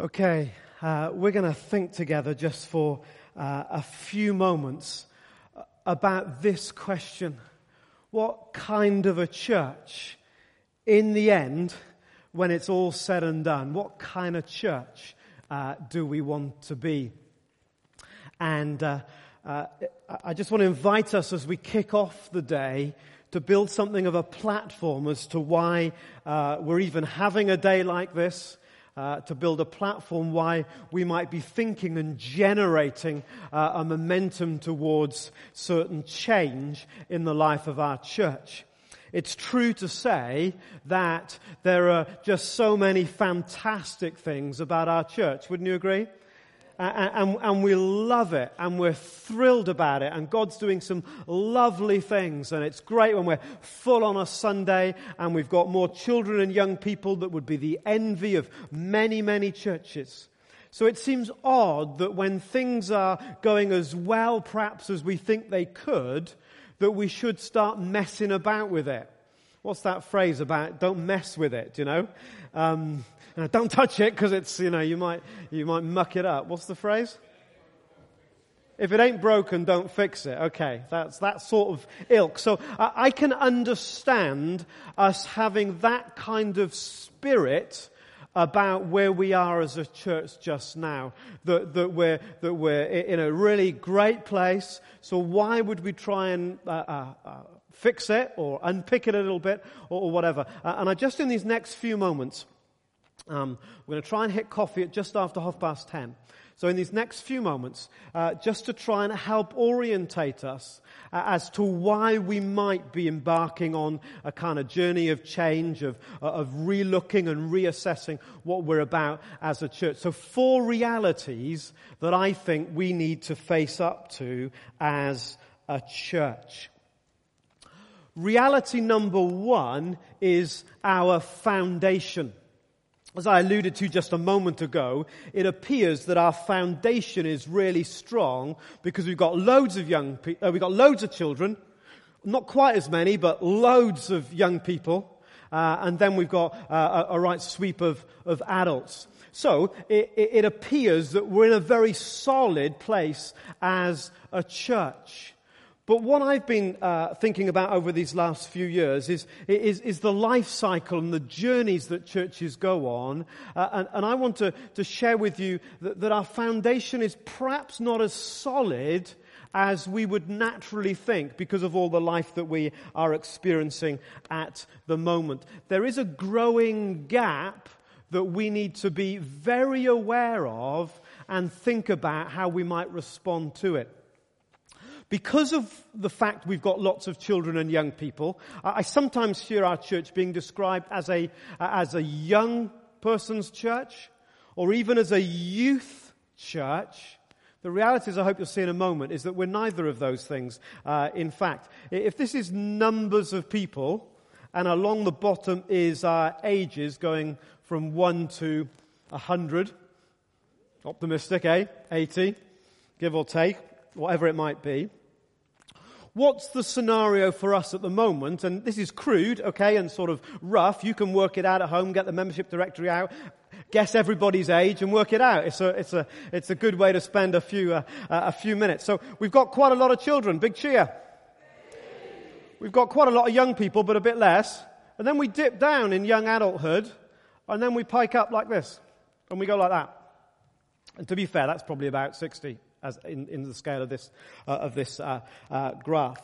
Okay, uh, we're going to think together just for uh, a few moments about this question. What kind of a church, in the end, when it's all said and done, what kind of church uh, do we want to be? And uh, uh, I just want to invite us as we kick off the day to build something of a platform as to why uh, we're even having a day like this uh, to build a platform why we might be thinking and generating uh, a momentum towards certain change in the life of our church. It's true to say that there are just so many fantastic things about our church. Wouldn't you agree? And, and, we love it and we're thrilled about it and God's doing some lovely things and it's great when we're full on a Sunday and we've got more children and young people that would be the envy of many, many churches. So it seems odd that when things are going as well perhaps as we think they could, that we should start messing about with it. What's that phrase about don't mess with it, you know? Um, don't touch it because it's, you know, you might, you might muck it up. What's the phrase? If it ain't broken, don't fix it. Okay, that's that sort of ilk. So I, I can understand us having that kind of spirit about where we are as a church just now. That, that, we're, that we're in a really great place. So why would we try and uh, uh, uh, fix it or unpick it a little bit or, or whatever? Uh, and I just in these next few moments, um, we're going to try and hit coffee at just after half past ten. So, in these next few moments, uh, just to try and help orientate us uh, as to why we might be embarking on a kind of journey of change, of, uh, of relooking and reassessing what we're about as a church. So, four realities that I think we need to face up to as a church. Reality number one is our foundation. As I alluded to just a moment ago, it appears that our foundation is really strong because we've got loads of young people, uh, we've got loads of children, not quite as many, but loads of young people, uh, and then we've got uh, a, a, right sweep of, of adults. So it, it, it appears that we're in a very solid place as a church. But what I've been uh, thinking about over these last few years is, is, is, the life cycle and the journeys that churches go on. Uh, and, and, I want to, to share with you that, that our foundation is perhaps not as solid as we would naturally think because of all the life that we are experiencing at the moment. There is a growing gap that we need to be very aware of and think about how we might respond to it. Because of the fact we've got lots of children and young people, I sometimes hear our church being described as a, as a young person's church or even as a youth church. The reality is, I hope you'll see in a moment, is that we're neither of those things. Uh, in fact, if this is numbers of people, and along the bottom is our ages going from 1 to 100, optimistic, eh? 80, give or take, whatever it might be what's the scenario for us at the moment? And this is crude, okay, and sort of rough. You can work it out at home, get the membership directory out, guess everybody's age and work it out. It's a, it's a, it's a good way to spend a few, uh, a few minutes. So we've got quite a lot of children. Big cheer. We've got quite a lot of young people, but a bit less. And then we dip down in young adulthood, and then we pike up like this. And we go like that. And to be fair, that's probably about 60 as in, in the scale of this, uh, of this uh, uh, graph.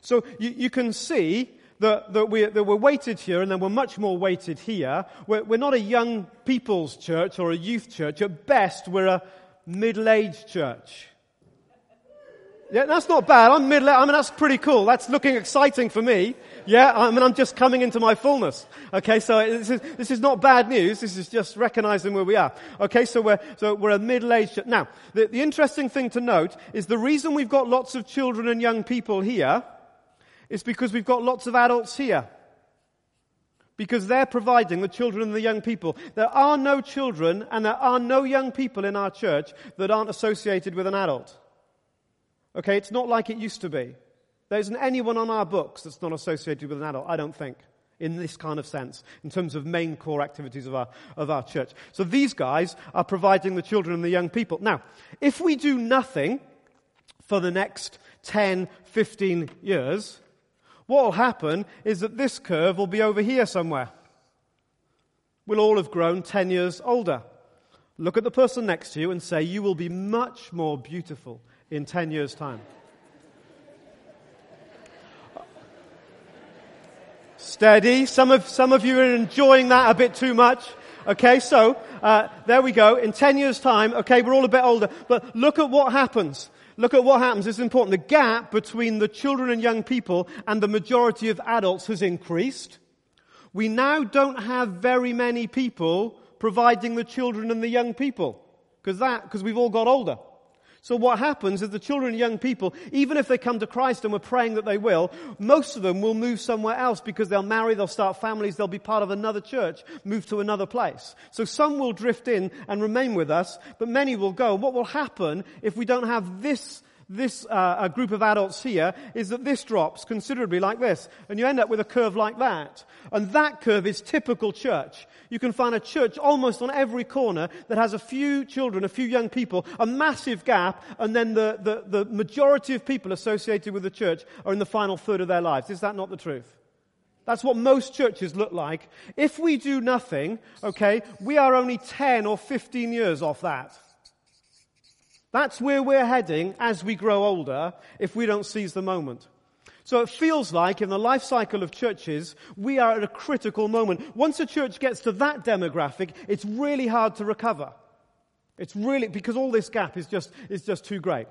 So you, you can see that, that, we're, that we're weighted here and then we're much more weighted here. We're, we're not a young people's church or a youth church. At best, we're a middle-aged church. Yeah, that's not bad. I'm middle. I mean, that's pretty cool. That's looking exciting for me. Yeah, I mean, I'm just coming into my fullness. Okay, so this is, this is not bad news. This is just recognizing where we are. Okay, so we're, so we're a middle-aged. Now, the, the interesting thing to note is the reason we've got lots of children and young people here is because we've got lots of adults here. Because they're providing the children and the young people. There are no children and there are no young people in our church that aren't associated with an adult. Okay, it's not like it used to be. There isn't anyone on our books that's not associated with an adult, I don't think. in this kind of sense, in terms of main core activities of our, of our church. So these guys are providing the children and the young people. Now, if we do nothing for the next 10, 15 years, what will happen is that this curve will be over here somewhere. We'll all have grown 10 years older. Look at the person next to you and say, You will be much more beautiful in 10 years' time. Steady. Some of, some of you are enjoying that a bit too much. Okay, so uh, there we go. In 10 years' time, okay, we're all a bit older, but look at what happens. Look at what happens. It's important. The gap between the children and young people and the majority of adults has increased. We now don't have very many people providing the children and the young people because that because we've all got older. So what happens is the children and young people, even if they come to Christ and we're praying that they will, most of them will move somewhere else because they'll marry, they'll start families, they'll be part of another church, move to another place. So some will drift in and remain with us, but many will go. What will happen if we don't have this this uh, a group of adults here is that this drops considerably like this, and you end up with a curve like that. And that curve is typical church. You can find a church almost on every corner that has a few children, a few young people, a massive gap, and then the, the, the majority of people associated with the church are in the final third of their lives. Is that not the truth? That's what most churches look like. If we do nothing, okay, we are only 10 or 15 years off that. That's where we're heading as we grow older if we don't seize the moment. So it feels like in the life cycle of churches, we are at a critical moment. Once a church gets to that demographic, it's really hard to recover. It's really, because all this gap is just, is just too great.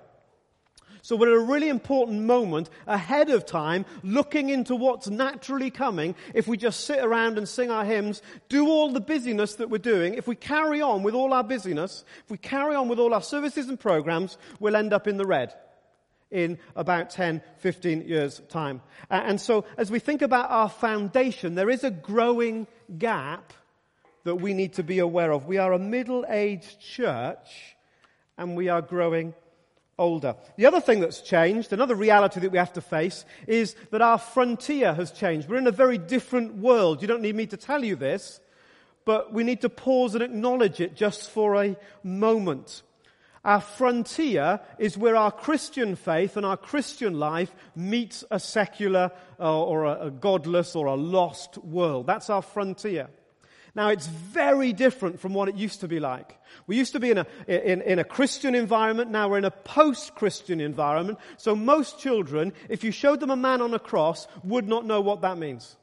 So we're at a really important moment ahead of time, looking into what's naturally coming. If we just sit around and sing our hymns, do all the busyness that we're doing, if we carry on with all our busyness, if we carry on with all our services and programs, we'll end up in the red in about 10, 15 years time. And so as we think about our foundation, there is a growing gap that we need to be aware of. We are a middle-aged church and we are growing older. The other thing that's changed, another reality that we have to face, is that our frontier has changed. We're in a very different world. You don't need me to tell you this, but we need to pause and acknowledge it just for a moment. Our frontier is where our Christian faith and our Christian life meets a secular uh, or a, a godless or a lost world. That's our frontier. Now, it's very different from what it used to be like. We used to be in a, in, in a Christian environment. Now we're in a post-Christian environment. So most children, if you showed them a man on a cross, would not know what that means.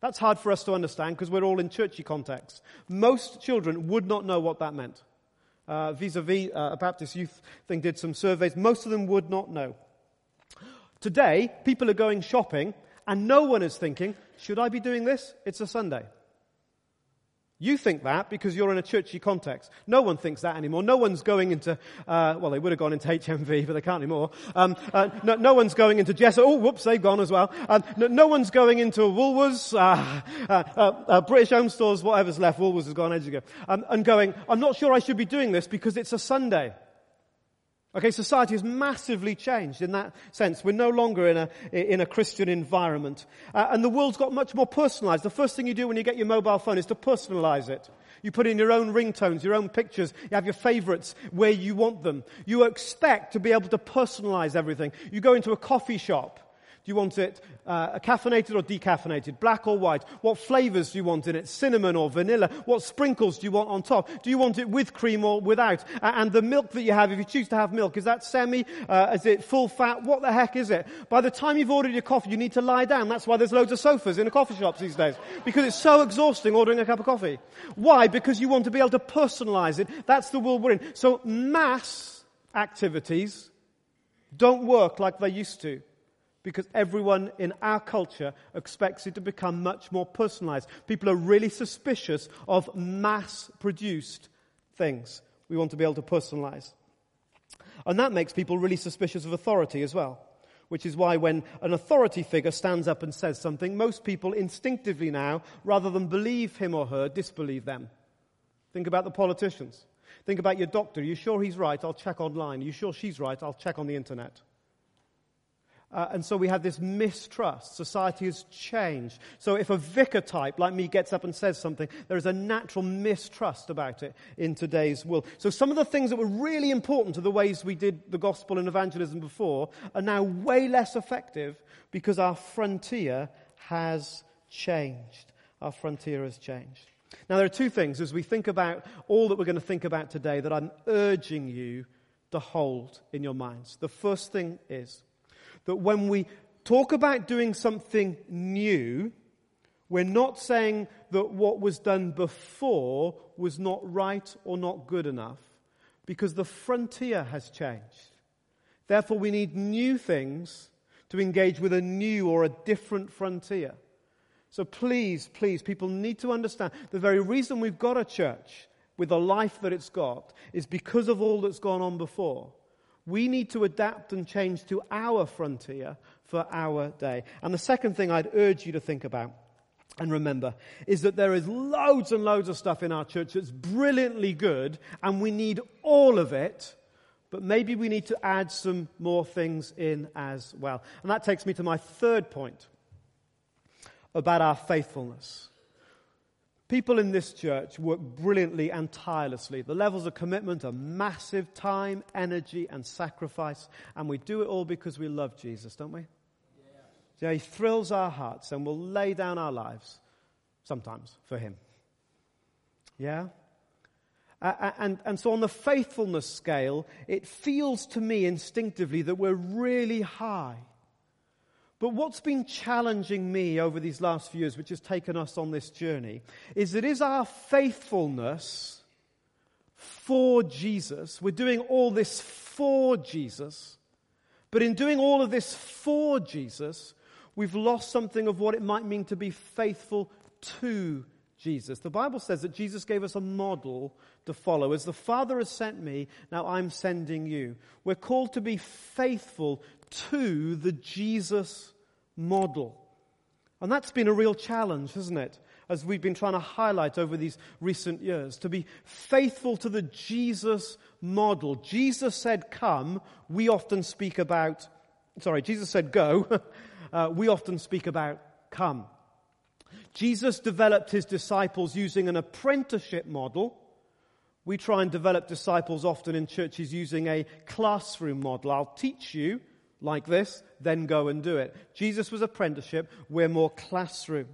That's hard for us to understand because we're all in churchy contexts. Most children would not know what that meant. Uh, vis-a-vis, uh, a Baptist youth thing did some surveys. Most of them would not know. Today, people are going shopping and no one is thinking, should I be doing this? It's a Sunday. You think that because you're in a churchy context. No one thinks that anymore. No one's going into, uh, well, they would have gone into HMV, but they can't anymore. Um, uh, no, no, one's going into Jess. Oh, whoops, they've gone as well. Um, no, no, one's going into Woolworths, uh, uh, uh, British Home Stores, whatever's left. Woolworths has gone ages ago. Um, and going, I'm not sure I should be doing this because it's a Sunday. Okay, society has massively changed in that sense. We're no longer in a, in a Christian environment. Uh, and the world's got much more personalized. The first thing you do when you get your mobile phone is to personalize it. You put in your own ringtones, your own pictures. You have your favorites where you want them. You expect to be able to personalize everything. You go into a coffee shop. Do you want it uh, caffeinated or decaffeinated? Black or white? What flavors do you want in it? Cinnamon or vanilla? What sprinkles do you want on top? Do you want it with cream or without? And the milk that you have, if you choose to have milk, is that semi? Uh, is it full fat? What the heck is it? By the time you've ordered your coffee, you need to lie down. That's why there's loads of sofas in the coffee shops these days. Because it's so exhausting ordering a cup of coffee. Why? Because you want to be able to personalize it. That's the world we're in. So mass activities don't work like they used to because everyone in our culture expects it to become much more personalized. People are really suspicious of mass produced things. We want to be able to personalize. And that makes people really suspicious of authority as well. Which is why when an authority figure stands up and says something, most people instinctively now, rather than believe him or her, disbelieve them. Think about the politicians. Think about your doctor. Are you sure he's right? I'll check online. Are you sure she's right? I'll check on the internet. Uh, and so we have this mistrust. Society has changed. So if a vicar type like me gets up and says something, there is a natural mistrust about it in today's world. So some of the things that were really important to the ways we did the gospel and evangelism before are now way less effective because our frontier has changed. Our frontier has changed. Now, there are two things as we think about all that we're going to think about today that I'm urging you to hold in your minds. The first thing is that when we talk about doing something new, we're not saying that what was done before was not right or not good enough, because the frontier has changed. Therefore, we need new things to engage with a new or a different frontier. So please, please, people need to understand the very reason we've got a church with the life that it's got is because of all that's gone on before. We need to adapt and change to our frontier for our day. And the second thing I'd urge you to think about and remember is that there is loads and loads of stuff in our church that's brilliantly good and we need all of it, but maybe we need to add some more things in as well. And that takes me to my third point about our faithfulness. People in this church work brilliantly and tirelessly. The levels of commitment are massive time, energy, and sacrifice. And we do it all because we love Jesus, don't we? Yeah. he thrills our hearts and we'll lay down our lives sometimes for him. Yeah? Uh, and, and so on the faithfulness scale, it feels to me instinctively that we're really high. But what's been challenging me over these last few years, which has taken us on this journey, is that is our faithfulness for Jesus. We're doing all this for Jesus. But in doing all of this for Jesus, we've lost something of what it might mean to be faithful to Jesus. The Bible says that Jesus gave us a model to follow. As the Father has sent me, now I'm sending you. We're called to be faithful to the Jesus model. And that's been a real challenge, hasn't it? As we've been trying to highlight over these recent years, to be faithful to the Jesus model. Jesus said, Come. We often speak about, sorry, Jesus said, Go. uh, we often speak about, Come. Jesus developed his disciples using an apprenticeship model. We try and develop disciples often in churches using a classroom model. I'll teach you like this, then go and do it. Jesus was apprenticeship, we're more classroom.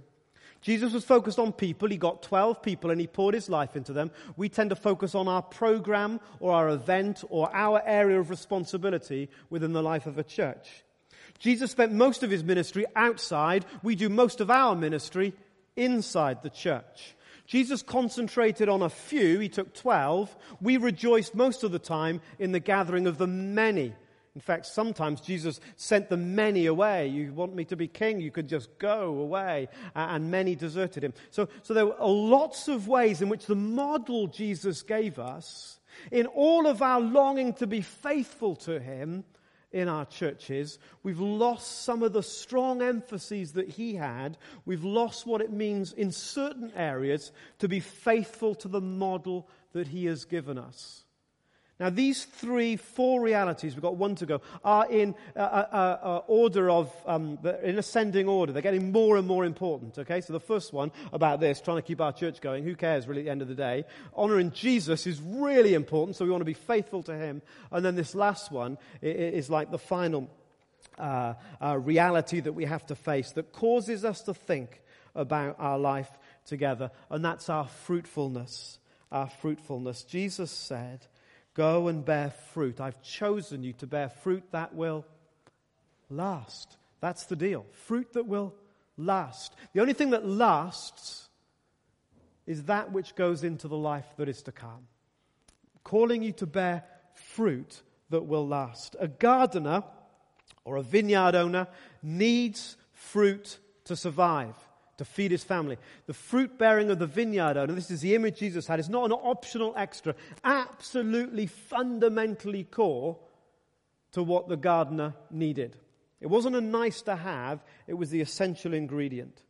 Jesus was focused on people. He got 12 people and he poured his life into them. We tend to focus on our program or our event or our area of responsibility within the life of a church. Jesus spent most of his ministry outside. We do most of our ministry inside the church. Jesus concentrated on a few. He took 12. We rejoiced most of the time in the gathering of the many. In fact, sometimes Jesus sent the many away. You want me to be king? You could just go away. And many deserted him. So, so there are lots of ways in which the model Jesus gave us, in all of our longing to be faithful to him in our churches, we've lost some of the strong emphases that he had. We've lost what it means in certain areas to be faithful to the model that he has given us. Now, these three, four realities, we've got one to go, are in uh, uh, uh, uh, order of, um, in ascending order. They're getting more and more important, okay? So the first one about this, trying to keep our church going, who cares really at the end of the day? Honoring Jesus is really important, so we want to be faithful to him. And then this last one is like the final uh, uh, reality that we have to face that causes us to think about our life together, and that's our fruitfulness. Our fruitfulness. Jesus said, Go and bear fruit. I've chosen you to bear fruit that will last. That's the deal. Fruit that will last. The only thing that lasts is that which goes into the life that is to come. Calling you to bear fruit that will last. A gardener or a vineyard owner needs fruit to survive to feed his family. The fruit bearing of the vineyard owner, this is the image Jesus had, is not an optional extra, absolutely fundamentally core to what the gardener needed. It wasn't a nice to have, it was the essential ingredient.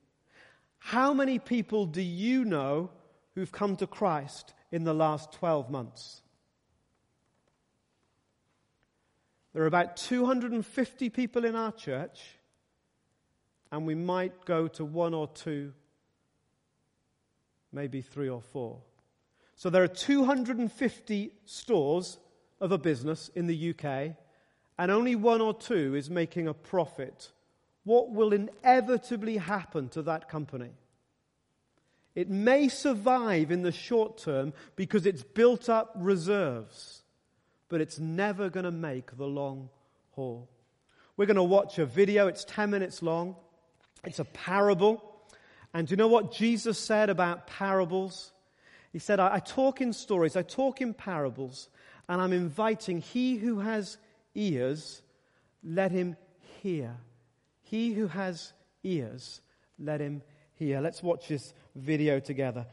How many people do you know who've come to Christ in the last 12 months? There are about 250 people in our church, and we might go to one or two, maybe three or four. So there are 250 stores of a business in the UK, and only one or two is making a profit. What will inevitably happen to that company? It may survive in the short term because it's built up reserves, but it's never going to make the long haul. We're going to watch a video, it's 10 minutes long. It's a parable. And do you know what Jesus said about parables? He said, I, I talk in stories, I talk in parables, and I'm inviting he who has ears, let him hear. He who has ears, let him hear. Let's watch this video together.